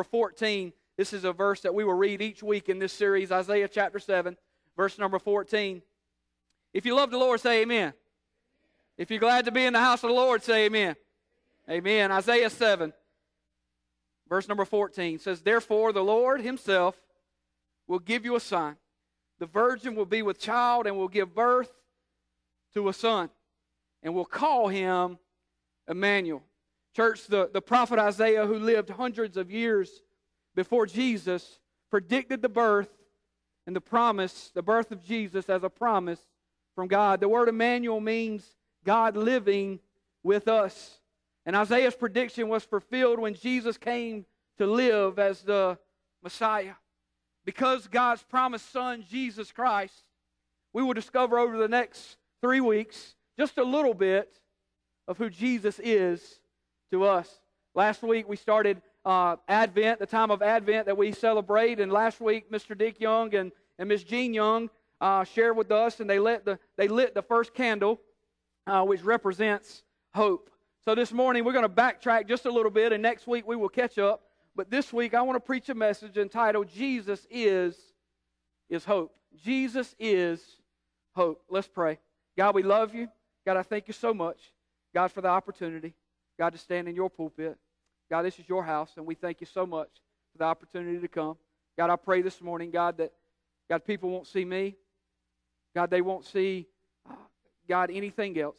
number 14. This is a verse that we will read each week in this series, Isaiah chapter 7, verse number 14. If you love the Lord, say amen. If you're glad to be in the house of the Lord, say amen. Amen. Isaiah 7, verse number 14 says, Therefore, the Lord himself will give you a sign. The virgin will be with child and will give birth to a son, and will call him Emmanuel. Church, the, the prophet Isaiah, who lived hundreds of years before Jesus, predicted the birth and the promise, the birth of Jesus as a promise from God. The word Emmanuel means God living with us. And Isaiah's prediction was fulfilled when Jesus came to live as the Messiah. Because God's promised Son, Jesus Christ, we will discover over the next three weeks just a little bit of who Jesus is to us. Last week we started uh, Advent, the time of Advent that we celebrate, and last week Mr. Dick Young and, and Miss Jean Young uh, shared with us, and they lit the, they lit the first candle, uh, which represents hope. So this morning we're going to backtrack just a little bit, and next week we will catch up. But this week I want to preach a message entitled Jesus is is hope. Jesus is hope. Let's pray. God, we love you. God, I thank you so much. God, for the opportunity. God, to stand in your pulpit. God, this is your house, and we thank you so much for the opportunity to come. God, I pray this morning, God, that God, people won't see me. God, they won't see, uh, God, anything else.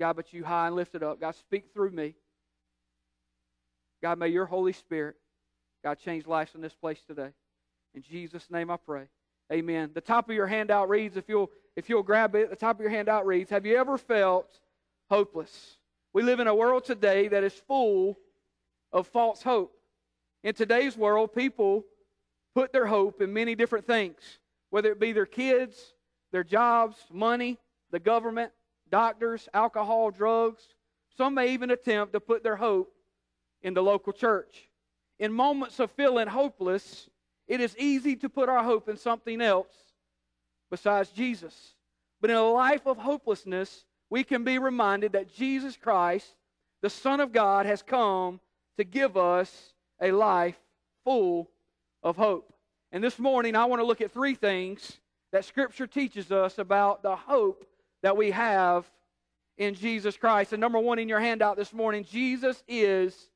God, but you high and lifted up. God, speak through me. God, may your Holy Spirit, God, change lives in this place today. In Jesus' name I pray. Amen. The top of your handout reads, if you'll if you'll grab it, the top of your handout reads, Have you ever felt hopeless? We live in a world today that is full of false hope. In today's world, people put their hope in many different things, whether it be their kids, their jobs, money, the government, doctors, alcohol, drugs. Some may even attempt to put their hope in the local church. In moments of feeling hopeless, it is easy to put our hope in something else besides Jesus. But in a life of hopelessness, we can be reminded that Jesus Christ, the Son of God, has come to give us a life full of hope. And this morning, I want to look at three things that Scripture teaches us about the hope that we have in Jesus Christ. And number one in your handout this morning, Jesus is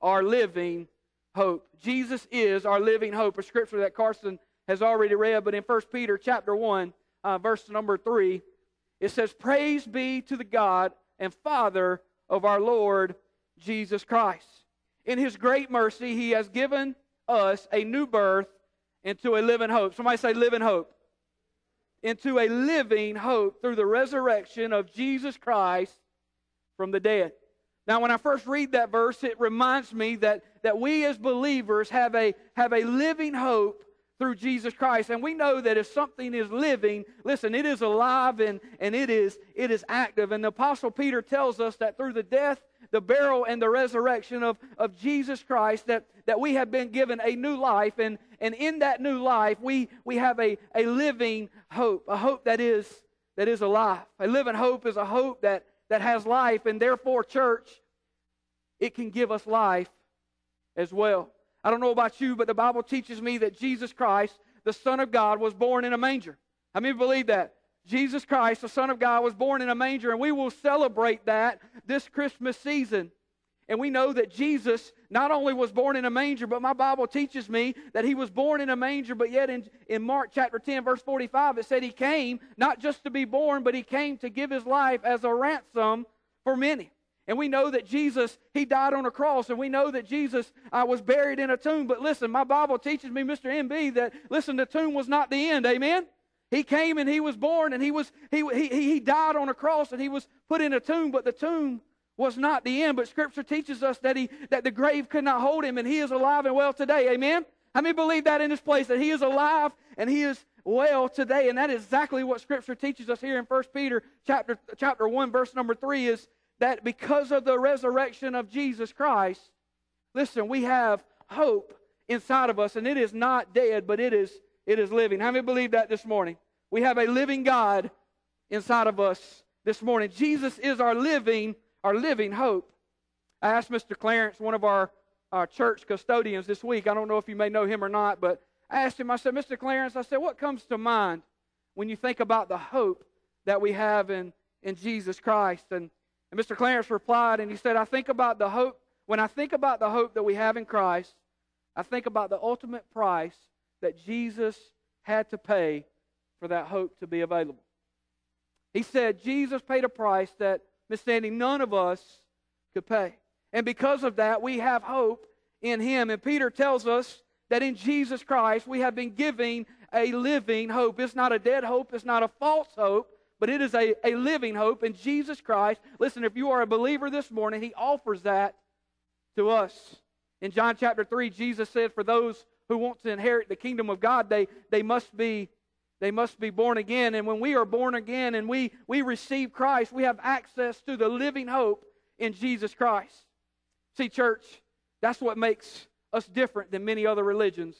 our living hope. Jesus is our living hope. A scripture that Carson has already read, but in 1 Peter chapter 1, uh, verse number 3, it says, Praise be to the God and Father of our Lord Jesus Christ. In his great mercy, he has given us a new birth into a living hope. Somebody say, living hope. Into a living hope through the resurrection of Jesus Christ from the dead. Now, when I first read that verse, it reminds me that, that we as believers have a, have a living hope through Jesus Christ. And we know that if something is living, listen, it is alive and, and it is it is active. And the Apostle Peter tells us that through the death, the burial, and the resurrection of, of Jesus Christ, that, that we have been given a new life. And, and in that new life, we, we have a, a living hope, a hope that is that is alive. A living hope is a hope that, that has life, and therefore, church, it can give us life as well. I don't know about you, but the Bible teaches me that Jesus Christ, the Son of God, was born in a manger. How many believe that? Jesus Christ, the Son of God, was born in a manger, and we will celebrate that this Christmas season. And we know that Jesus not only was born in a manger, but my Bible teaches me that he was born in a manger, but yet in, in Mark chapter 10, verse 45, it said he came not just to be born, but he came to give his life as a ransom for many. And we know that Jesus, He died on a cross, and we know that Jesus uh, was buried in a tomb. But listen, my Bible teaches me, Mr. MB, that listen, the tomb was not the end. Amen? He came and He was born, and He was He He He died on a cross, and He was put in a tomb. But the tomb was not the end. But Scripture teaches us that He that the grave could not hold Him, and He is alive and well today. Amen? How many believe that in this place that He is alive and He is well today? And that is exactly what Scripture teaches us here in 1 Peter chapter chapter one, verse number three is that because of the resurrection of Jesus Christ, listen, we have hope inside of us, and it is not dead, but it is it is living. How many believe that this morning? We have a living God inside of us this morning. Jesus is our living, our living hope. I asked Mr. Clarence, one of our our church custodians this week. I don't know if you may know him or not, but I asked him, I said, Mr. Clarence, I said, what comes to mind when you think about the hope that we have in, in Jesus Christ? And, and Mr. Clarence replied, and he said, I think about the hope, when I think about the hope that we have in Christ, I think about the ultimate price that Jesus had to pay for that hope to be available. He said, Jesus paid a price that, Miss Sandy, none of us could pay. And because of that, we have hope in Him. And Peter tells us that in Jesus Christ we have been giving a living hope. It's not a dead hope, it's not a false hope, but it is a, a living hope in Jesus Christ. Listen, if you are a believer this morning, He offers that to us. In John chapter 3, Jesus said, For those who want to inherit the kingdom of God, they, they must be they must be born again. And when we are born again and we, we receive Christ, we have access to the living hope in Jesus Christ. See, church, that's what makes us different than many other religions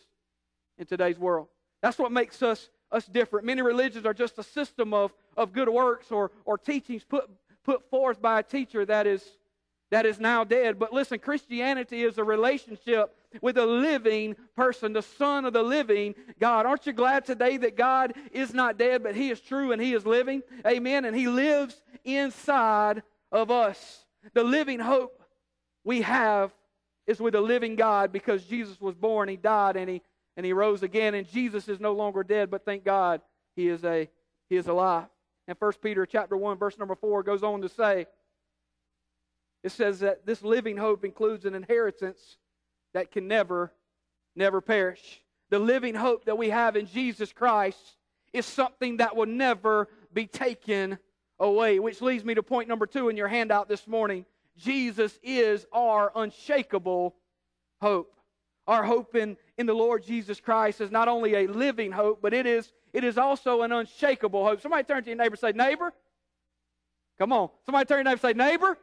in today's world. That's what makes us us different. Many religions are just a system of, of good works or, or teachings put, put forth by a teacher that is, that is now dead. But listen, Christianity is a relationship with a living person, the Son of the living God. Aren't you glad today that God is not dead, but He is true and He is living? Amen. And He lives inside of us. The living hope we have is with a living God because Jesus was born, He died, and He and He rose again. And Jesus is no longer dead, but thank God He is a He is alive. And 1 Peter chapter 1, verse number 4 goes on to say, it says that this living hope includes an inheritance that can never, never perish. The living hope that we have in Jesus Christ is something that will never be taken away. Which leads me to point number two in your handout this morning. Jesus is our unshakable hope. Our hope in, in the Lord Jesus Christ is not only a living hope, but it is, it is also an unshakable hope. Somebody turn to your neighbor and say, Neighbor. Come on. Somebody turn to your neighbor and say, Neighbor.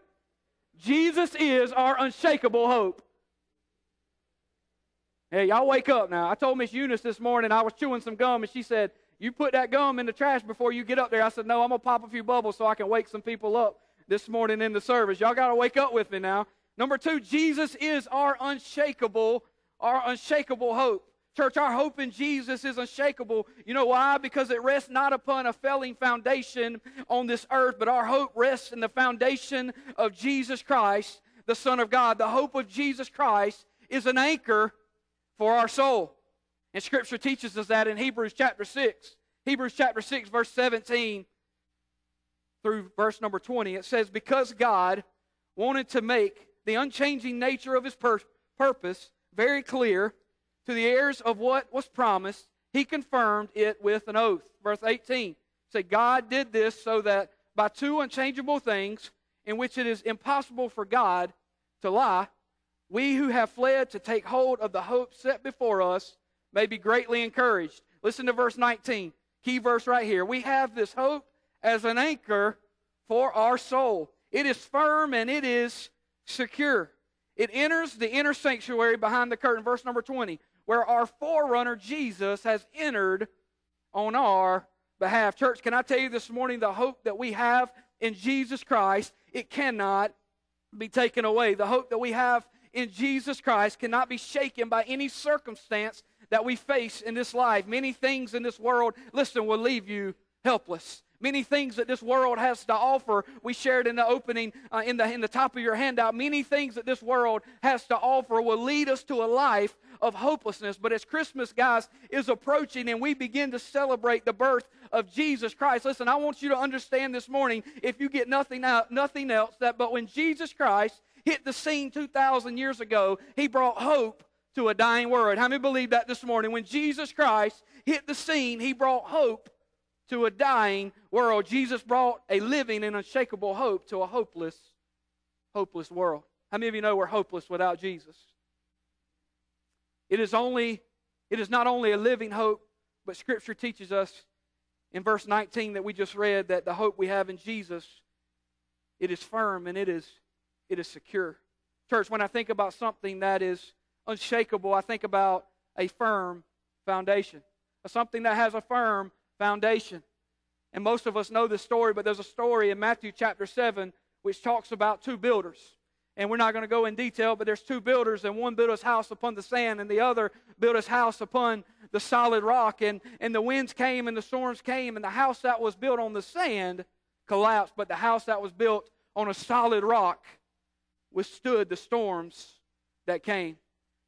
Jesus is our unshakable hope. Hey, y'all wake up now. I told Miss Eunice this morning I was chewing some gum, and she said, You put that gum in the trash before you get up there. I said, No, I'm going to pop a few bubbles so I can wake some people up this morning in the service. Y'all got to wake up with me now. Number two, Jesus is our unshakable, our unshakable hope. Church, our hope in Jesus is unshakable. You know why? Because it rests not upon a failing foundation on this earth, but our hope rests in the foundation of Jesus Christ, the Son of God. The hope of Jesus Christ is an anchor for our soul. And Scripture teaches us that in Hebrews chapter 6. Hebrews chapter 6, verse 17 through verse number 20. It says, Because God wanted to make the unchanging nature of his pur- purpose very clear to the heirs of what was promised, he confirmed it with an oath. Verse 18. Say, God did this so that by two unchangeable things, in which it is impossible for God to lie, we who have fled to take hold of the hope set before us may be greatly encouraged. Listen to verse 19, key verse right here. We have this hope as an anchor for our soul. It is firm and it is secure. It enters the inner sanctuary behind the curtain, verse number 20, where our forerunner Jesus has entered on our behalf. Church, can I tell you this morning the hope that we have in Jesus Christ, it cannot be taken away. The hope that we have in Jesus Christ cannot be shaken by any circumstance that we face in this life. Many things in this world, listen, will leave you helpless. Many things that this world has to offer, we shared in the opening, uh, in, the, in the top of your handout. Many things that this world has to offer will lead us to a life of hopelessness. But as Christmas, guys, is approaching and we begin to celebrate the birth of Jesus Christ, listen, I want you to understand this morning, if you get nothing out, nothing else, that but when Jesus Christ hit the scene 2,000 years ago, he brought hope to a dying world. How many believe that this morning? When Jesus Christ hit the scene, he brought hope to a dying world. Jesus brought a living and unshakable hope to a hopeless, hopeless world. How many of you know we're hopeless without Jesus? It is only, it is not only a living hope, but Scripture teaches us in verse 19 that we just read that the hope we have in Jesus, it is firm and it is it is secure. Church, when I think about something that is unshakable, I think about a firm foundation, something that has a firm foundation. And most of us know this story, but there's a story in Matthew chapter 7 which talks about two builders. and we're not going to go in detail, but there's two builders, and one built his house upon the sand, and the other built his house upon the solid rock. And, and the winds came, and the storms came, and the house that was built on the sand collapsed, but the house that was built on a solid rock withstood the storms that came.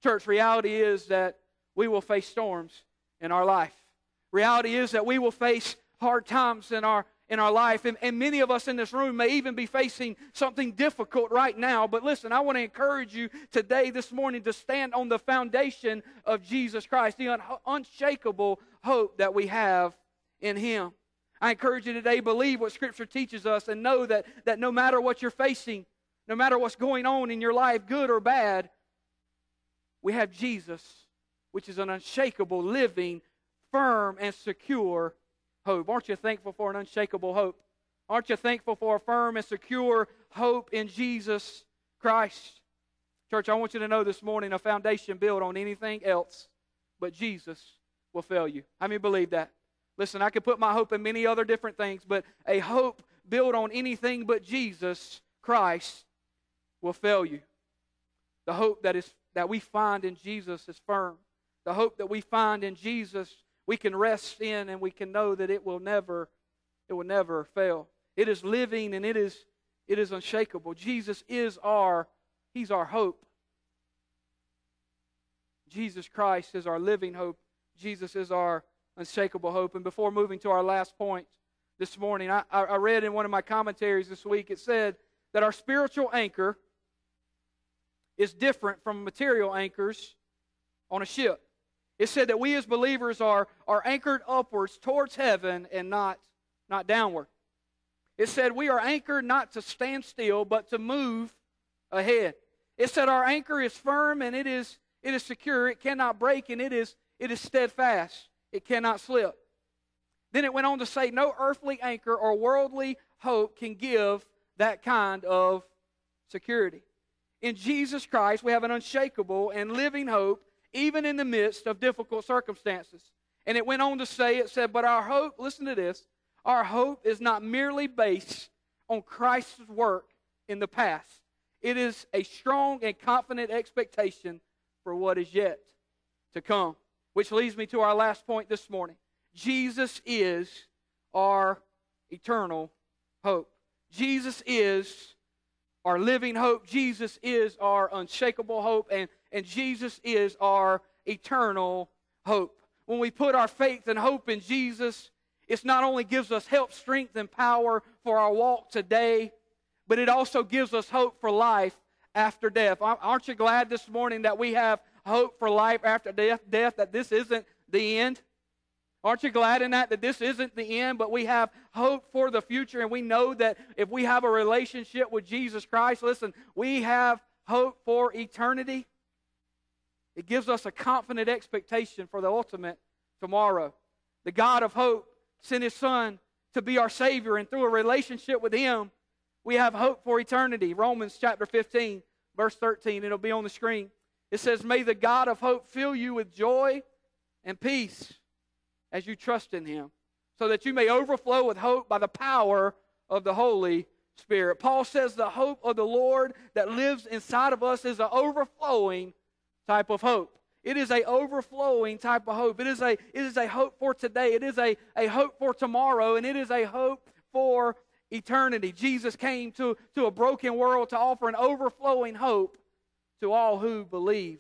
Church, reality is that we will face storms in our life. Reality is that we will face hard times in our in our life. And, and, many of us in this room may even be facing something difficult right now. But listen, I want to encourage you today, this morning, to stand on the foundation of Jesus Christ, the un- unshakable hope that we have in Him. I encourage you today, believe what Scripture teaches us and know that, that no matter what you're facing, no matter what's going on in your life, good or bad, we have Jesus, which is an unshakable, living, firm, and secure hope. Aren't you thankful for an unshakable hope? Aren't you thankful for a firm and secure hope in Jesus Christ? Church, I want you to know this morning a foundation built on anything else but Jesus will fail you. How many believe that? Listen, I could put my hope in many other different things, but a hope built on anything but Jesus Christ will fail you. The hope that is that we find in Jesus is firm. The hope that we find in Jesus we can rest in and we can know that it will never it will never fail. It is living and it is it is unshakable. Jesus is our he's our hope. Jesus Christ is our living hope. Jesus is our unshakable hope. And before moving to our last point this morning, I, I read in one of my commentaries this week, it said that our spiritual anchor is different from material anchors on a ship. It said that we as believers are, are anchored upwards towards heaven and not, not downward. It said we are anchored not to stand still, but to move ahead. It said our anchor is firm and it is, it is secure. It cannot break and it is, it is steadfast. It cannot slip. Then it went on to say no earthly anchor or worldly hope can give that kind of security. In Jesus Christ, we have an unshakable and living hope even in the midst of difficult circumstances. And it went on to say, it said, But our hope, listen to this, our hope is not merely based on Christ's work in the past. It is a strong and confident expectation for what is yet to come. Which leads me to our last point this morning. Jesus is our eternal hope. Jesus is our living hope. Jesus is our unshakable hope. And and Jesus is our eternal hope. When we put our faith and hope in Jesus, it not only gives us help, strength, and power for our walk today, but it also gives us hope for life after death. Aren't you glad this morning that we have hope for life after death, death that this isn't the end? Aren't you glad in that that this isn't the end, but we have hope for the future and we know that if we have a relationship with Jesus Christ, listen, we have hope for eternity. It gives us a confident expectation for the ultimate tomorrow. The God of hope sent his son to be our Savior, and through a relationship with him, we have hope for eternity. Romans chapter 15, verse 13, it'll be on the screen. It says, May the God of hope fill you with joy and peace as you trust in him, so that you may overflow with hope by the power of the Holy Spirit. Paul says the hope of the Lord that lives inside of us is an overflowing type of hope. It is a overflowing type of hope. It is a, it is a hope for today. It is a, a hope for tomorrow, and it is a hope for eternity. Jesus came to, to a broken world to offer an overflowing hope to all who believe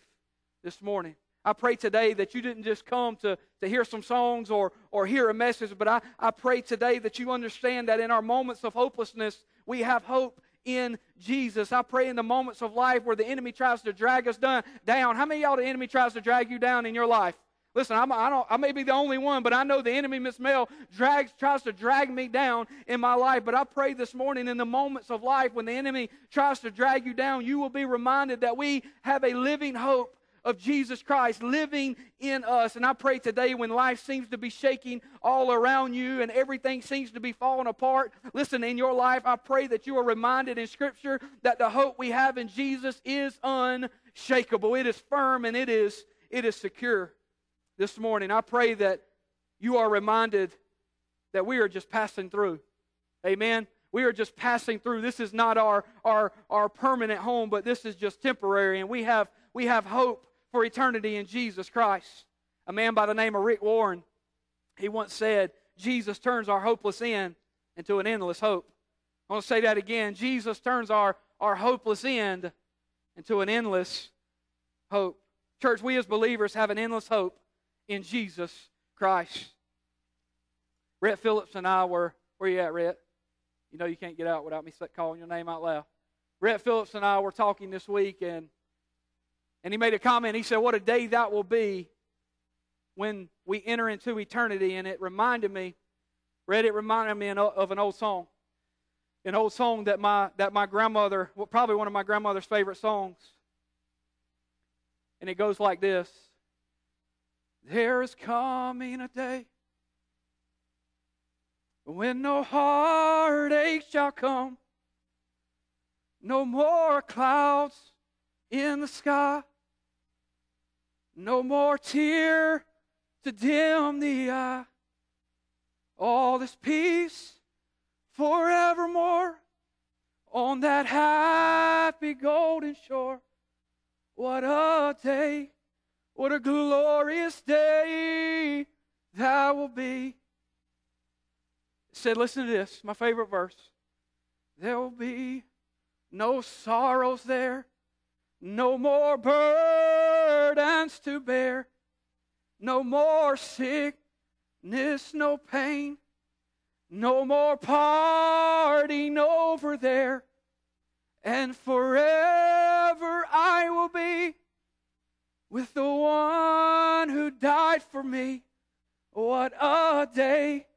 this morning. I pray today that you didn't just come to, to hear some songs or, or hear a message, but I, I pray today that you understand that in our moments of hopelessness, we have hope in Jesus. I pray in the moments of life where the enemy tries to drag us down. How many y'all the enemy tries to drag you down in your life? Listen, I'm, I, don't, I may be the only one, but I know the enemy, Miss Mel, drags, tries to drag me down in my life. But I pray this morning in the moments of life when the enemy tries to drag you down, you will be reminded that we have a living hope of Jesus Christ living in us. And I pray today when life seems to be shaking all around you and everything seems to be falling apart, listen, in your life, I pray that you are reminded in Scripture that the hope we have in Jesus is unshakable. It is firm and it is, it is secure. This morning, I pray that you are reminded that we are just passing through. Amen. we are just passing through. This is not our, our, our permanent home, but this is just temporary. And we have, we have hope for eternity in Jesus Christ. A man by the name of Rick Warren, he once said, Jesus turns our hopeless end into an endless hope. I want to say that again. Jesus turns our, our hopeless end into an endless hope. Church, we as believers have an endless hope in Jesus Christ. Rhett Phillips and I were, where you at, Rhett? You know you can't get out without me calling your name out loud. Rhett Phillips and I were talking this week, and, and he made a comment. He said, What a day that will be when we enter into eternity. And it reminded me, Rhett, it reminded me of an old song. An old song that my, that my grandmother, well, probably one of my grandmother's favorite songs. And it goes like this There is coming a day when no heartache shall come, no more clouds in the sky, no more tear to dim the eye. All this peace forevermore on that happy golden shore. What a day, what a glorious day that will be. It said, listen to this, my favorite verse. There will be no sorrows there, no more burdens to bear, no more sickness, no pain, no more parting over there and forever I will be with the one who died for me. What a day,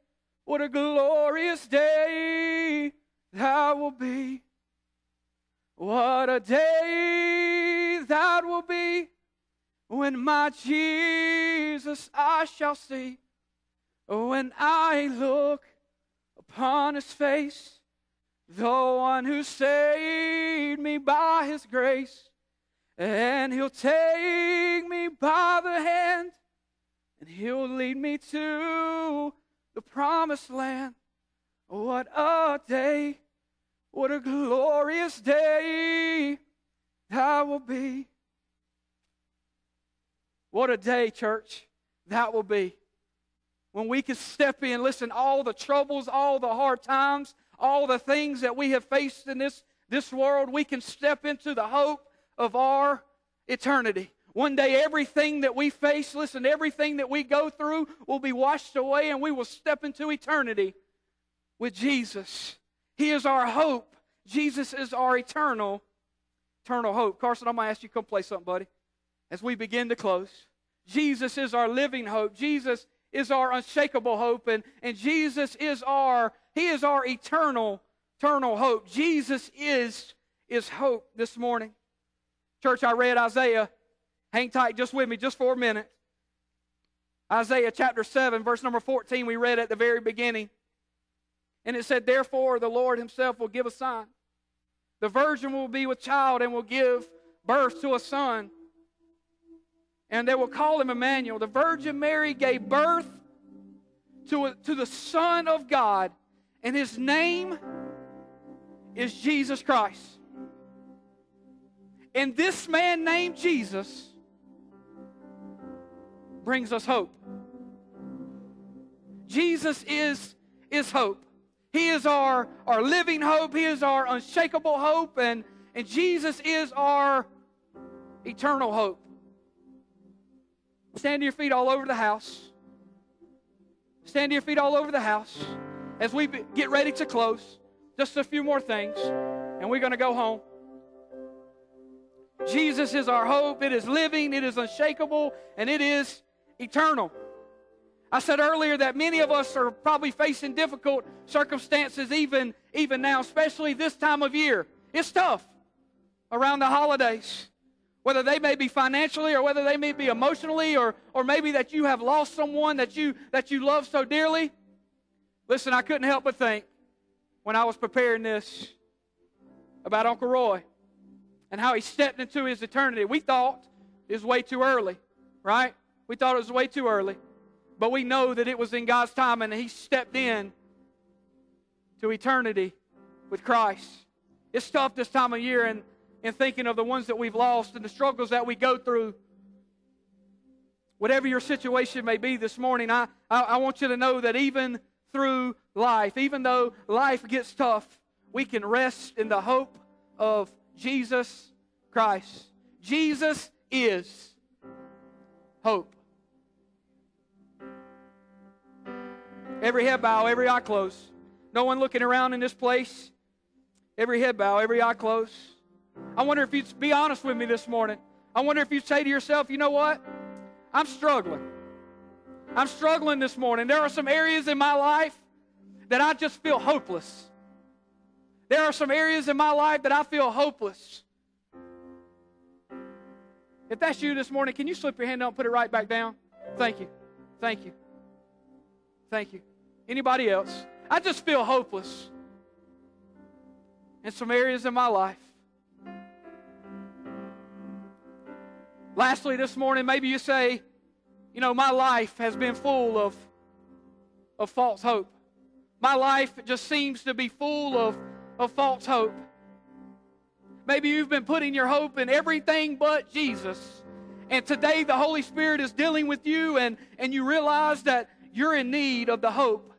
what a glorious day that will be. What a day that will be when my Jesus I shall see. When I look upon his face the one who saved me by his grace. And he'll take me by the hand and he'll lead me to the promised land. What a day, what a glorious day that will be. What a day, church, that will be. When we can step in, listen, all the troubles, all the hard times, all the things that we have faced in this, this world, we can step into the hope of our eternity. One day, everything that we face, listen, everything that we go through will be washed away and we will step into eternity with Jesus. He is our hope. Jesus is our eternal, eternal hope. Carson, I'm going to ask you come play something, buddy, as we begin to close. Jesus is our living hope. Jesus is our unshakable hope, and, and Jesus is our he is our eternal, eternal hope. Jesus is, is hope this morning. Church, I read Isaiah. Hang tight just with me just for a minute. Isaiah chapter 7, verse number 14, we read at the very beginning. And it said, Therefore, the Lord himself will give a sign. The virgin will be with child and will give birth to a son. And they will call him Emmanuel. The Virgin Mary gave birth to, a, to the Son of God and his name is Jesus Christ. And this man named Jesus brings us hope. Jesus is, is hope. He is our, our living hope. He is our unshakable hope. And, and Jesus is our eternal hope. Stand to your feet all over the house. Stand to your feet all over the house as we get ready to close, just a few more things, and we're going to go home. Jesus is our hope. It is living, it is unshakable, and it is eternal. I said earlier that many of us are probably facing difficult circumstances even, even now, especially this time of year. It's tough around the holidays. Whether they may be financially or whether they may be emotionally or, or maybe that you have lost someone that you that you love so dearly. Listen, I couldn't help but think when I was preparing this about Uncle Roy and how he stepped into his eternity. We thought it was way too early, right? We thought it was way too early. But we know that it was in God's time and he stepped in to eternity with Christ. It's tough this time of year and, and thinking of the ones that we've lost and the struggles that we go through. Whatever your situation may be this morning, I, I, I want you to know that even through life, even though life gets tough, we can rest in the hope of Jesus Christ. Jesus is hope. Every head bow, every eye close. No one looking around in this place. Every head bow, every eye closed. I wonder if you'd be honest with me this morning. I wonder if you'd say to yourself, you know what? I'm struggling. I'm struggling this morning. There are some areas in my life that I just feel hopeless. There are some areas in my life that I feel hopeless. If that's you this morning, can you slip your hand and put it right back down? Thank you. Thank you. Thank you. Anybody else? I just feel hopeless in some areas in my life. Lastly, this morning, maybe you say, you know, my life has been full of, of false hope. My life just seems to be full of, of false hope. Maybe you've been putting your hope in everything but Jesus. And today the Holy Spirit is dealing with you, and, and you realize that you're in need of the hope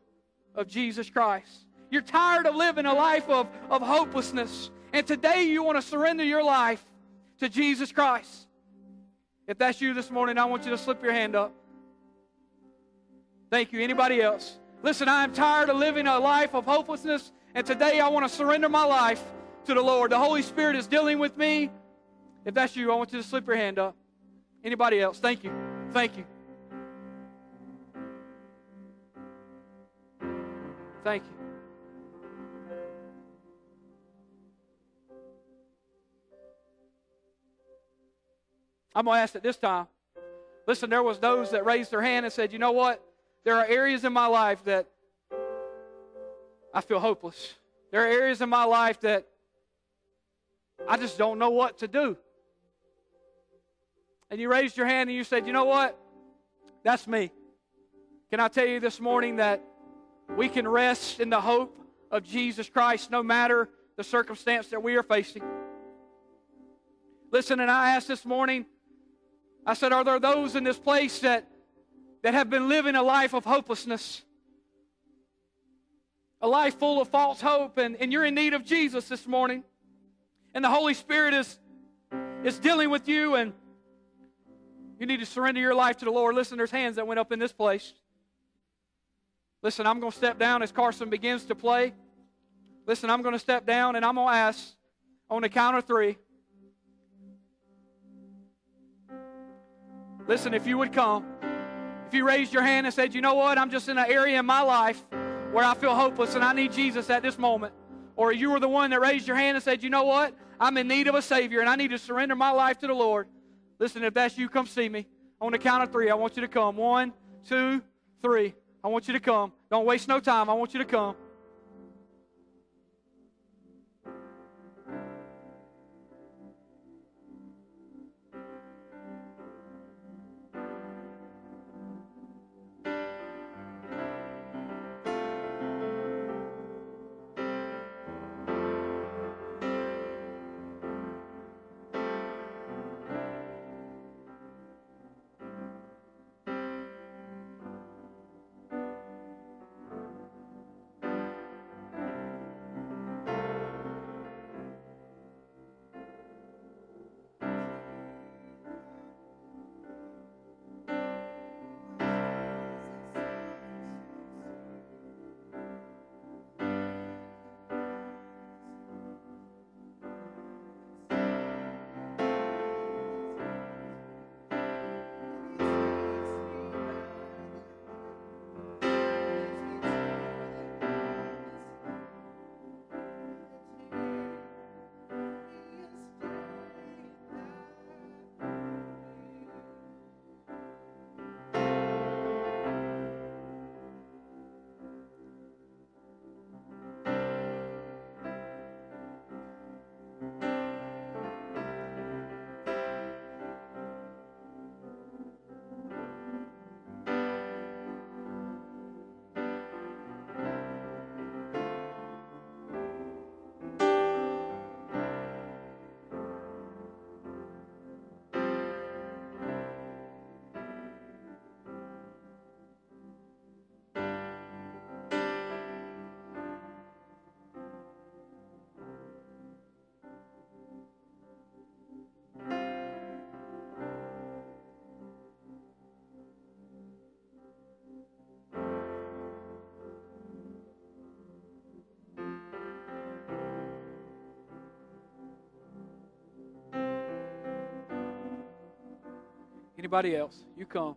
of Jesus Christ. You're tired of living a life of, of hopelessness. And today you want to surrender your life to Jesus Christ. If that's you this morning, I want you to slip your hand up. Thank you. Anybody else? Listen, I am tired of living a life of hopelessness, and today I want to surrender my life to the Lord. The Holy Spirit is dealing with me. If that's you, I want you to slip your hand up. Anybody else? Thank you. Thank you. Thank you. I'm going to ask it this time. Listen, there was those that raised their hand and said, "You know what? There are areas in my life that I feel hopeless. There are areas in my life that I just don't know what to do." And you raised your hand and you said, "You know what? That's me." Can I tell you this morning that we can rest in the hope of Jesus Christ no matter the circumstance that we are facing? Listen, and I ask this morning, I said, Are there those in this place that, that have been living a life of hopelessness? A life full of false hope, and, and you're in need of Jesus this morning. And the Holy Spirit is, is dealing with you, and you need to surrender your life to the Lord. Listen, there's hands that went up in this place. Listen, I'm going to step down as Carson begins to play. Listen, I'm going to step down and I'm going to ask on the count of three. Listen, if you would come, if you raised your hand and said, you know what, I'm just in an area in my life where I feel hopeless and I need Jesus at this moment. Or you were the one that raised your hand and said, you know what, I'm in need of a Savior and I need to surrender my life to the Lord. Listen, if that's you, come see me. On the count of three, I want you to come. One, two, three. I want you to come. Don't waste no time. I want you to come. Anybody else? You come.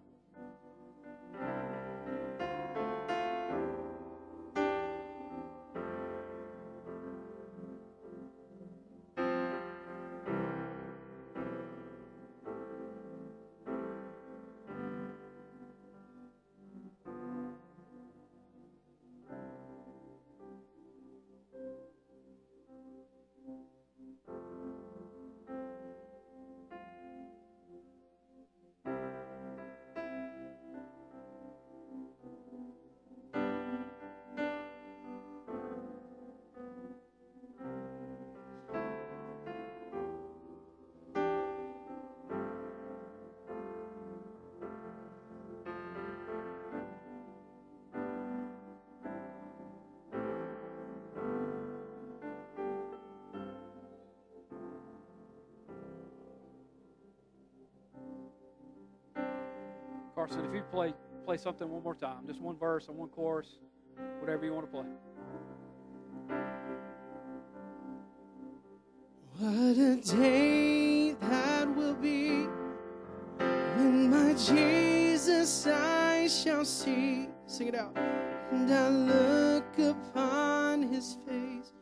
Carson, if you play play something one more time, just one verse and one chorus, whatever you want to play. What a day that will be when my Jesus I shall see. Sing it out. And I look upon his face,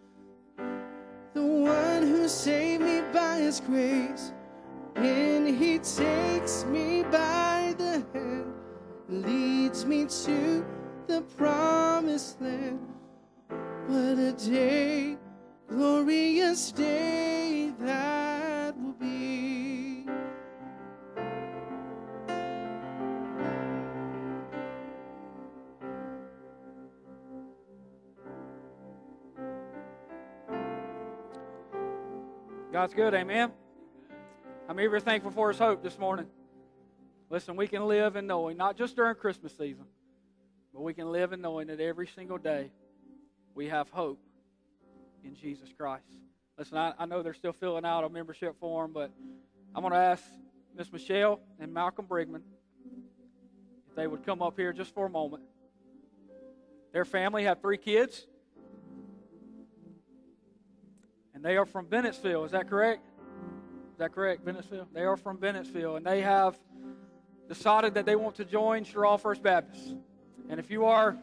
the one who saved me by his grace. And he takes me by the hand, leads me to the promised land. What a day, glorious day that will be. God's good, amen. How many of you are thankful for his hope this morning? Listen, we can live in knowing, not just during Christmas season, but we can live in knowing that every single day we have hope in Jesus Christ. Listen, I, I know they're still filling out a membership form, but I'm going to ask Miss Michelle and Malcolm Brigman if they would come up here just for a moment. Their family have three kids, and they are from Bennettsville. Is that correct? Is that correct, Bennettsville? They are from Bennettsville, and they have decided that they want to join Cheraw First Baptist. And if you are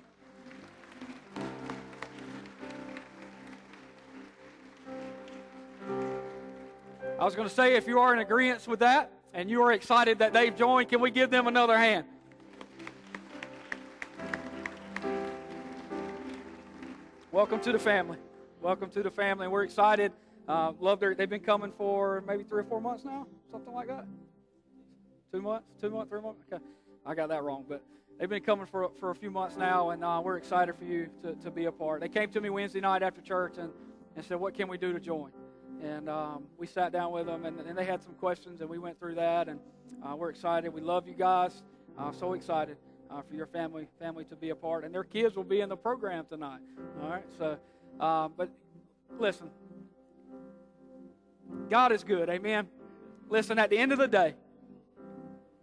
I was going to say, if you are in agreement with that and you are excited that they've joined, can we give them another hand? Welcome to the family. Welcome to the family. We're excited. Uh, love their. They've been coming for maybe three or four months now, something like that. Two months, two months, three months. Okay, I got that wrong, but they've been coming for for a few months now, and uh, we're excited for you to, to be a part. They came to me Wednesday night after church and, and said, "What can we do to join?" And um, we sat down with them, and, and, they had some questions, and we went through that, and uh, we're excited. We love you guys. Uh, so excited uh, for your family family to be a part, and their kids will be in the program tonight. All right, so uh, but listen, God is good. Amen. Listen, at the end of the day,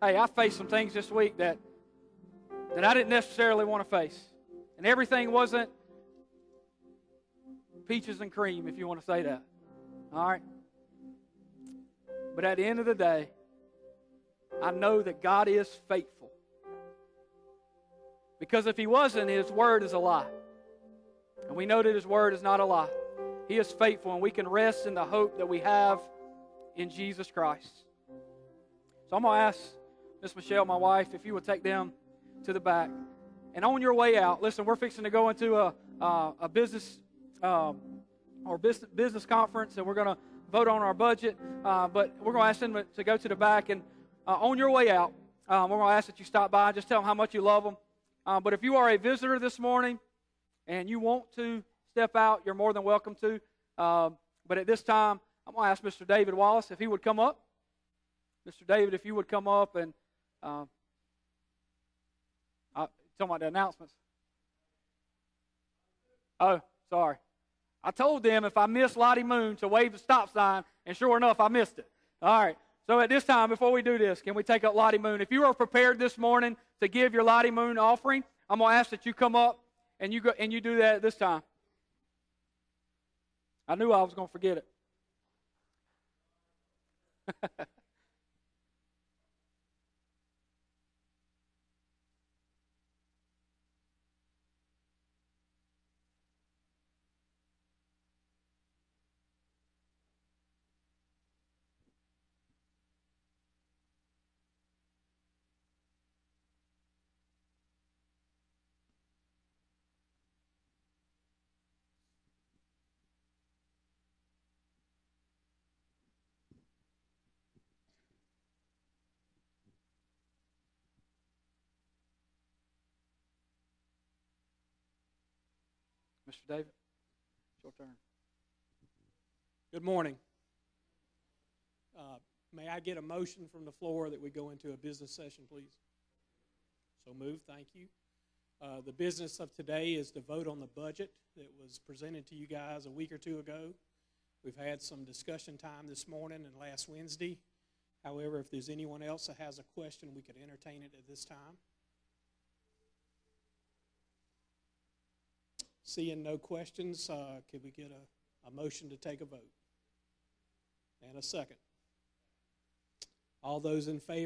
hey, I faced some things this week that that I didn't necessarily want to face, and everything wasn't peaches and cream, if you want to say that. All right. But at the end of the day, I know that God is faithful. Because if He wasn't, His word is a lie. And we know that His word is not a lie. He is faithful, and we can rest in the hope that we have in Jesus Christ. So I'm going to ask Miss Michelle, my wife, if you would take them to the back. And on your way out, listen, we're fixing to go into a, uh, a business um, or business, business conference, and we're going to vote on our budget. Uh, but we're going to ask them to go to the back. And uh, on your way out, um, we're going to ask that you stop by. Just tell them how much you love them. Uh, but if you are a visitor this morning and you want to step out, you're more than welcome to. Um, but at this time, I'm going to ask Mr. David Wallace if he would come up. Mr. David, if you would come up and uh, I, talking about the announcements. Oh, sorry. I told them if I missed Lottie Moon to wave the stop sign, and sure enough, I missed it. All right. So at this time, before we do this, can we take up Lottie Moon? If you are prepared this morning to give your Lottie Moon offering, I'm going to ask that you come up and you go and you do that at this time. I knew I was going to forget it. Mr. David, it's your turn. Good morning. Uh, May I get a motion from the floor that we go into a business session, please? So moved, thank you. Uh, The business of today is to vote on the budget that was presented to you guys a week or two ago. We've had some discussion time this morning and last Wednesday. However, if there's anyone else that has a question, we could entertain it at this time. Seeing no questions, uh, could we get a, a motion to take a vote? And a second. All those in favor?